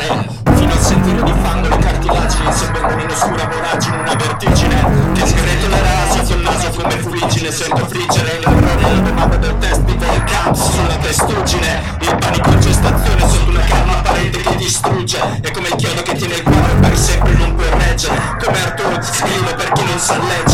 volare Fino al sentire di fango le cartilagini Sembrano un'oscura voragine, una vertigine. Che sgretolerà sotto il naso come fuligine Sento friggere l'orrore la bevanda del test di caps sulla testuggine. Il panico in gestazione sotto una calma apparente che distrugge. È come il chiodo che tiene il cuore per sempre non puoi reggere Come Artur scrivo per chi non sa leggere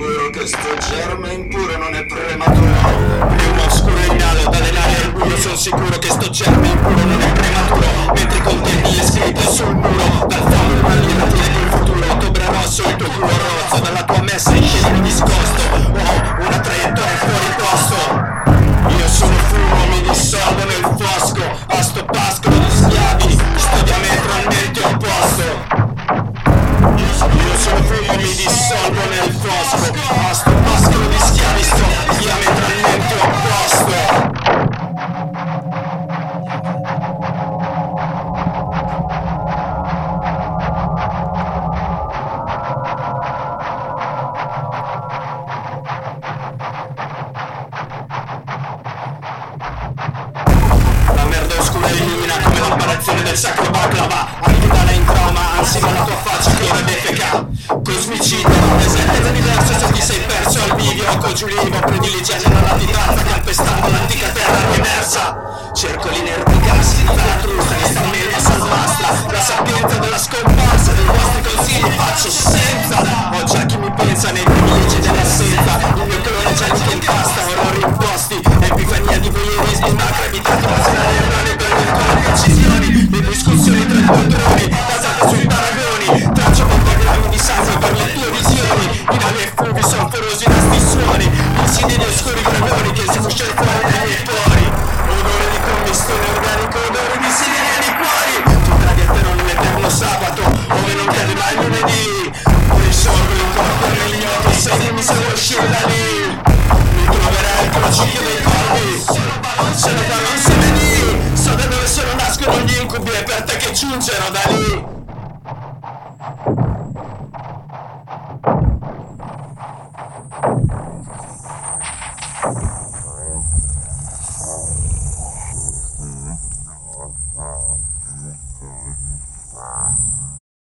Sicuro che sto germe impuro non è prematuro. Pneuma oscuro inalo dalle navi al buio Sono sicuro che sto germe impuro non è prematuro. Mentre contieni le scritte sul muro Dal fondo una linea tiene il futuro. Ottobre rosso il tuo culo rozzo Dalla tua messa in scena discosto. Ho una traiettoria fuori come l'apparizione del sacro baklava. Antidana in trauma, anzi ma la tua faccia che ora defeca. Cosmicida, presente dell'universo se ti sei perso al bivio Cogiulivo, prediligendo la latitanza calpestando l'antica terra emersa. Cerco l'inerti gas, dalla trusta, l'estremella salvastra La sapienza della scomparsa dei vostri consigli faccio senza